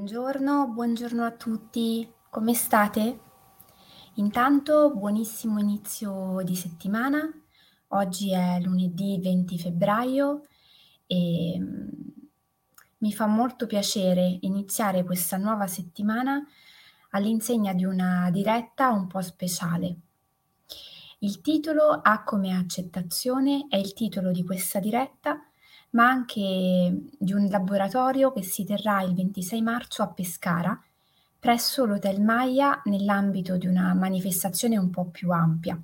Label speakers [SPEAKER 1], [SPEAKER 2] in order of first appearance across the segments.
[SPEAKER 1] Buongiorno, buongiorno a tutti, come state? Intanto buonissimo inizio di settimana, oggi è lunedì 20 febbraio e mm, mi fa molto piacere iniziare questa nuova settimana all'insegna di una diretta un po' speciale. Il titolo A come accettazione è il titolo di questa diretta ma anche di un laboratorio che si terrà il 26 marzo a Pescara, presso l'Hotel Maya nell'ambito di una manifestazione un po' più ampia.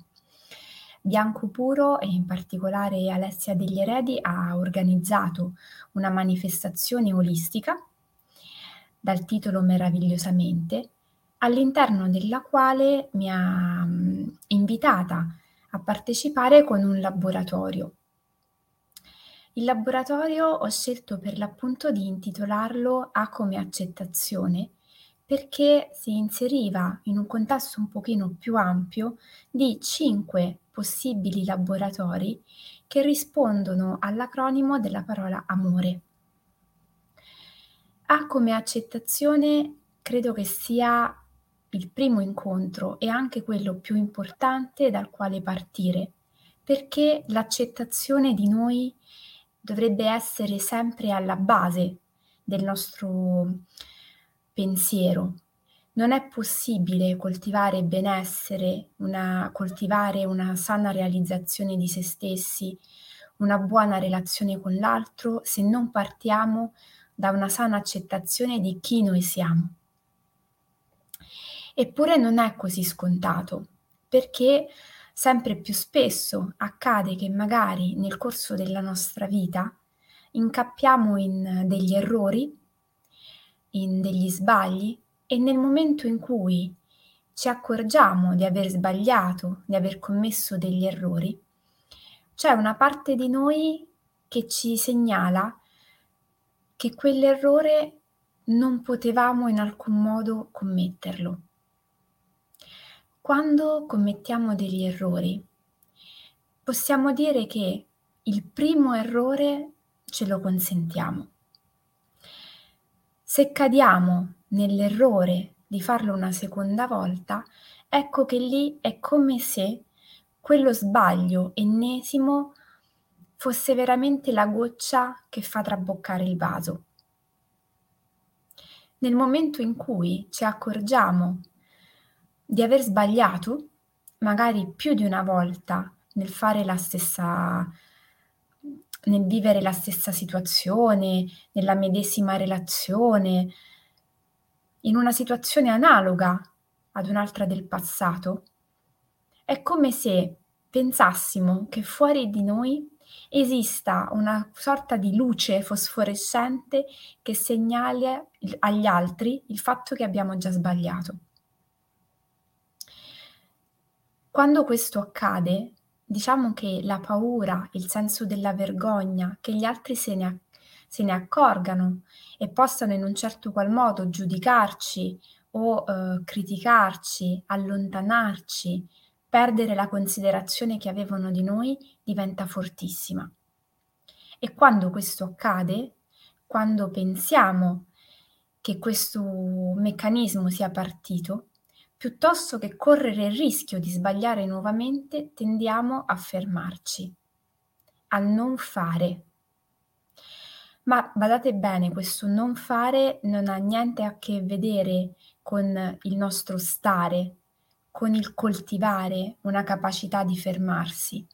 [SPEAKER 1] Bianco Puro e in particolare Alessia degli Eredi ha organizzato una manifestazione olistica dal titolo Meravigliosamente, all'interno della quale mi ha mm, invitata a partecipare con un laboratorio il laboratorio ho scelto per l'appunto di intitolarlo A come accettazione perché si inseriva in un contesto un pochino più ampio di cinque possibili laboratori che rispondono all'acronimo della parola amore. A come accettazione credo che sia il primo incontro e anche quello più importante dal quale partire, perché l'accettazione di noi dovrebbe essere sempre alla base del nostro pensiero. Non è possibile coltivare benessere, una, coltivare una sana realizzazione di se stessi, una buona relazione con l'altro se non partiamo da una sana accettazione di chi noi siamo. Eppure non è così scontato, perché sempre più spesso accade che magari nel corso della nostra vita incappiamo in degli errori, in degli sbagli e nel momento in cui ci accorgiamo di aver sbagliato, di aver commesso degli errori, c'è una parte di noi che ci segnala che quell'errore non potevamo in alcun modo commetterlo quando commettiamo degli errori, possiamo dire che il primo errore ce lo consentiamo. Se cadiamo nell'errore di farlo una seconda volta, ecco che lì è come se quello sbaglio ennesimo fosse veramente la goccia che fa traboccare il vaso. Nel momento in cui ci accorgiamo di aver sbagliato, magari più di una volta, nel fare la stessa nel vivere la stessa situazione, nella medesima relazione, in una situazione analoga ad un'altra del passato, è come se pensassimo che fuori di noi esista una sorta di luce fosforescente che segnala agli altri il fatto che abbiamo già sbagliato. Quando questo accade, diciamo che la paura, il senso della vergogna, che gli altri se ne, se ne accorgano e possano in un certo qual modo giudicarci o eh, criticarci, allontanarci, perdere la considerazione che avevano di noi, diventa fortissima. E quando questo accade, quando pensiamo che questo meccanismo sia partito, Piuttosto che correre il rischio di sbagliare nuovamente, tendiamo a fermarci, a non fare. Ma badate bene, questo non fare non ha niente a che vedere con il nostro stare, con il coltivare una capacità di fermarsi.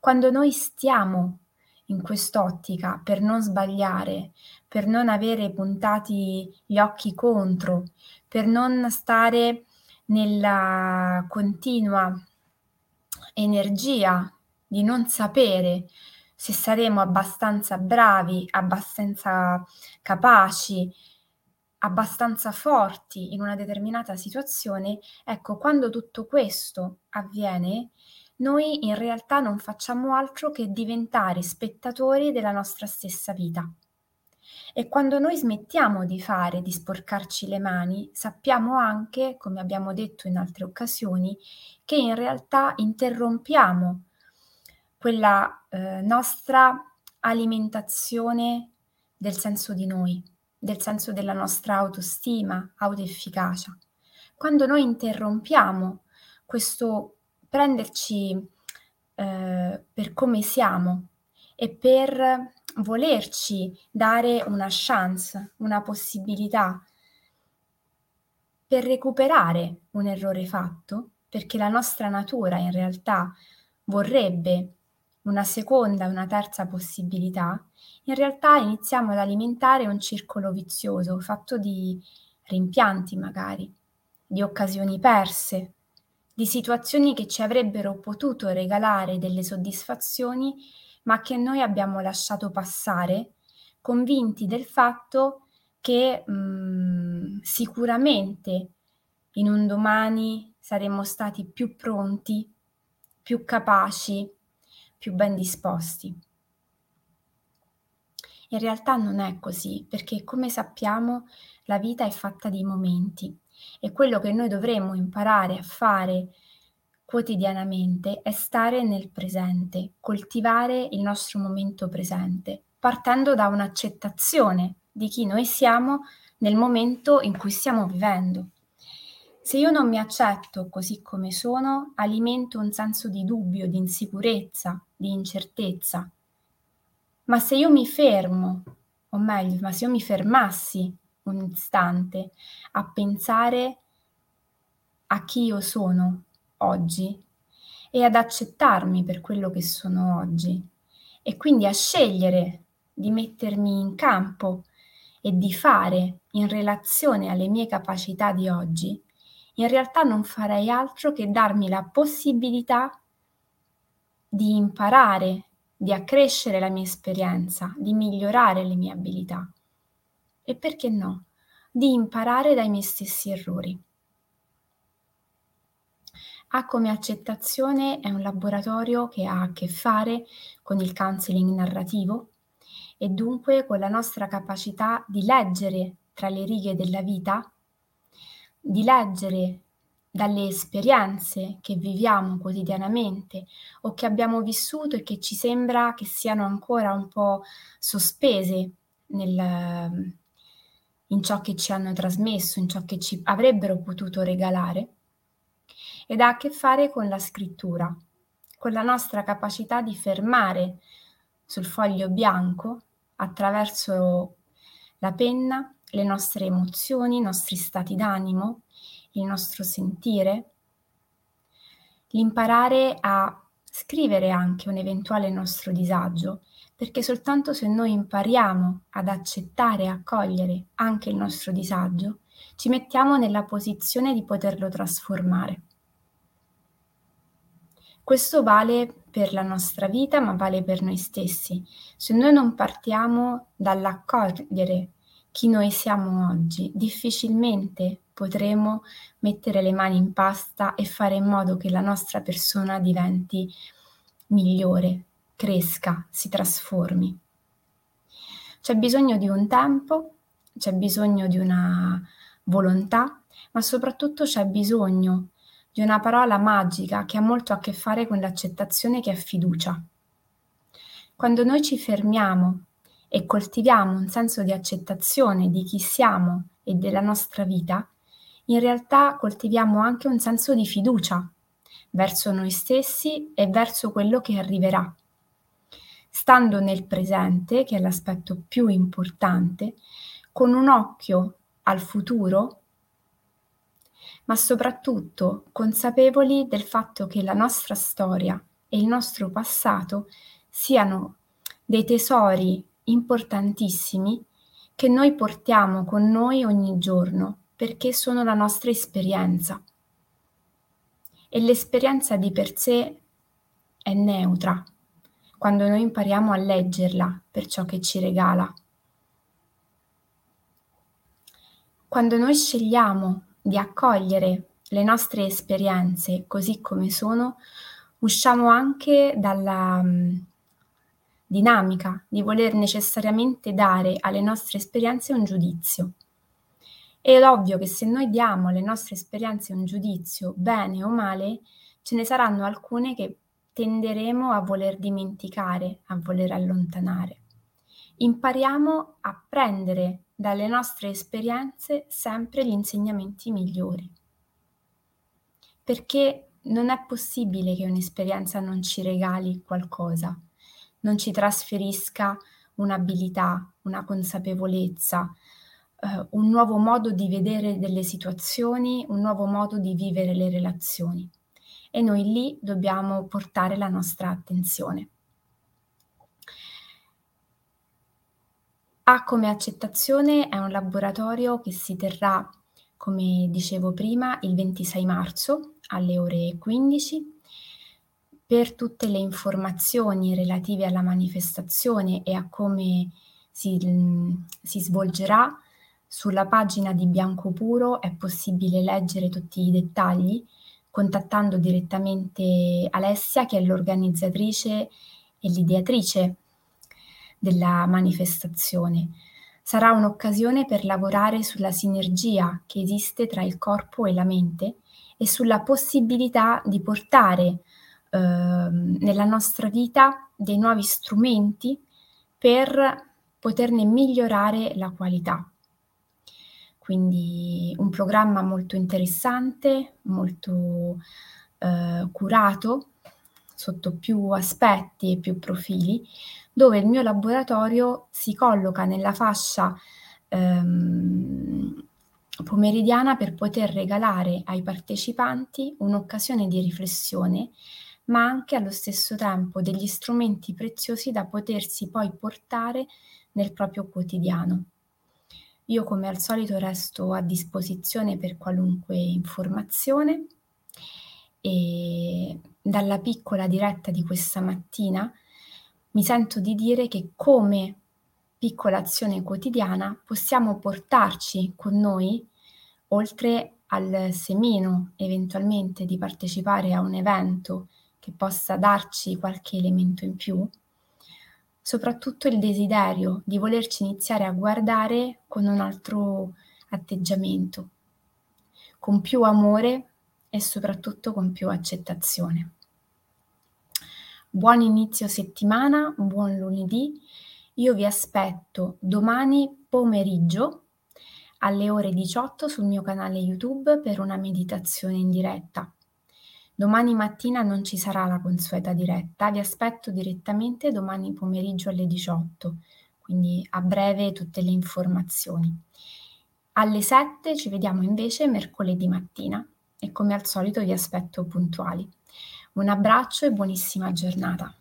[SPEAKER 1] Quando noi stiamo in quest'ottica per non sbagliare, per non avere puntati gli occhi contro, per non stare nella continua energia di non sapere se saremo abbastanza bravi, abbastanza capaci, abbastanza forti in una determinata situazione, ecco, quando tutto questo avviene, noi in realtà non facciamo altro che diventare spettatori della nostra stessa vita. E quando noi smettiamo di fare, di sporcarci le mani, sappiamo anche, come abbiamo detto in altre occasioni, che in realtà interrompiamo quella eh, nostra alimentazione del senso di noi, del senso della nostra autostima, autoefficacia. Quando noi interrompiamo questo prenderci eh, per come siamo e per volerci dare una chance, una possibilità per recuperare un errore fatto, perché la nostra natura in realtà vorrebbe una seconda una terza possibilità, in realtà iniziamo ad alimentare un circolo vizioso fatto di rimpianti magari, di occasioni perse, di situazioni che ci avrebbero potuto regalare delle soddisfazioni, ma che noi abbiamo lasciato passare, convinti del fatto che mh, mm, sicuramente in un domani saremmo stati più pronti, più capaci, più ben disposti. In realtà non è così, perché come sappiamo la vita è fatta di momenti e quello che noi dovremmo imparare a fare quotidianamente è stare nel presente, coltivare il nostro momento presente, partendo da un'accettazione di chi noi siamo nel momento in cui stiamo vivendo. Se io non mi accetto così come sono, alimento un senso di dubbio, di insicurezza, di incertezza. Ma se io mi fermo, o meglio, ma se io mi fermassi un istante a pensare a chi io sono oggi e ad accettarmi per quello che sono oggi e quindi a scegliere di mettermi in campo e di fare in relazione alle mie capacità di oggi, in realtà non farei altro che darmi la possibilità di imparare, di accrescere la mia esperienza, di migliorare le mie abilità e perché no, di imparare dai miei stessi errori. Ha come accettazione è un laboratorio che ha a che fare con il counseling narrativo e dunque con la nostra capacità di leggere tra le righe della vita, di leggere dalle esperienze che viviamo quotidianamente o che abbiamo vissuto e che ci sembra che siano ancora un po' sospese nel, in ciò che ci hanno trasmesso, in ciò che ci avrebbero potuto regalare, ed ha a che fare con la scrittura, con la nostra capacità di fermare sul foglio bianco, attraverso la penna, le nostre emozioni, i nostri stati d'animo, il nostro sentire, l'imparare a scrivere anche un eventuale nostro disagio, perché soltanto se noi impariamo ad accettare e accogliere anche il nostro disagio, ci mettiamo nella posizione di poterlo trasformare. Questo vale per la nostra vita, ma vale per noi stessi. Se noi non partiamo dall'accogliere chi noi siamo oggi, difficilmente potremo mettere le mani in pasta e fare in modo che la nostra persona diventi migliore, cresca, si trasformi. C'è bisogno di un tempo, c'è bisogno di una volontà, ma soprattutto c'è bisogno di una parola magica che ha molto a che fare con l'accettazione che è fiducia. Quando noi ci fermiamo e coltiviamo un senso di accettazione di chi siamo e della nostra vita, in realtà coltiviamo anche un senso di fiducia verso noi stessi e verso quello che arriverà. Stando nel presente, che è l'aspetto più importante, con un occhio al futuro, ma soprattutto consapevoli del fatto che la nostra storia e il nostro passato siano dei tesori importantissimi che noi portiamo con noi ogni giorno perché sono la nostra esperienza. E l'esperienza di per sé è neutra quando noi impariamo a leggerla per ciò che ci regala. Quando noi scegliamo di accogliere le nostre esperienze così come sono, usciamo anche dalla dinamica di voler necessariamente dare alle nostre esperienze un giudizio. È ovvio che se noi diamo alle nostre esperienze un giudizio, bene o male, ce ne saranno alcune che tenderemo a voler dimenticare, a voler allontanare. Impariamo a prendere dalle nostre esperienze sempre gli insegnamenti migliori. Perché non è possibile che un'esperienza non ci regali qualcosa, non ci trasferisca un'abilità, una consapevolezza, eh, un nuovo modo di vedere delle situazioni, un nuovo modo di vivere le relazioni. E noi lì dobbiamo portare la nostra attenzione. A come accettazione è un laboratorio che si terrà, come dicevo prima, il 26 marzo alle ore 15. Per tutte le informazioni relative alla manifestazione e a come si, si svolgerà, sulla pagina di Bianco Puro è possibile leggere tutti i dettagli contattando direttamente Alessia, che è l'organizzatrice e l'ideatrice della manifestazione. Sarà un'occasione per lavorare sulla sinergia che esiste tra il corpo e la mente e sulla possibilità di portare eh, nella nostra vita dei nuovi strumenti per poterne migliorare la qualità. Quindi un programma molto interessante, molto eh, curato sotto più aspetti e più profili, dove il mio laboratorio si colloca nella fascia ehm, pomeridiana per poter regalare ai partecipanti un'occasione di riflessione, ma anche allo stesso tempo degli strumenti preziosi da potersi poi portare nel proprio quotidiano. Io come al solito resto a disposizione per qualunque informazione e dalla piccola diretta di questa mattina mi sento di dire che come piccola azione quotidiana possiamo portarci con noi, oltre al semino eventualmente di partecipare a un evento che possa darci qualche elemento in più, soprattutto il desiderio di volerci iniziare a guardare con un altro atteggiamento, con più amore e soprattutto con più accettazione. Buon inizio settimana, buon lunedì. Io vi aspetto domani pomeriggio alle ore 18 sul mio canale YouTube per una meditazione in diretta. Domani mattina non ci sarà la consueta diretta, vi aspetto direttamente domani pomeriggio alle 18, quindi a breve tutte le informazioni. Alle 7 ci vediamo invece mercoledì mattina e come al solito vi aspetto puntuali. Un abbraccio e buonissima giornata.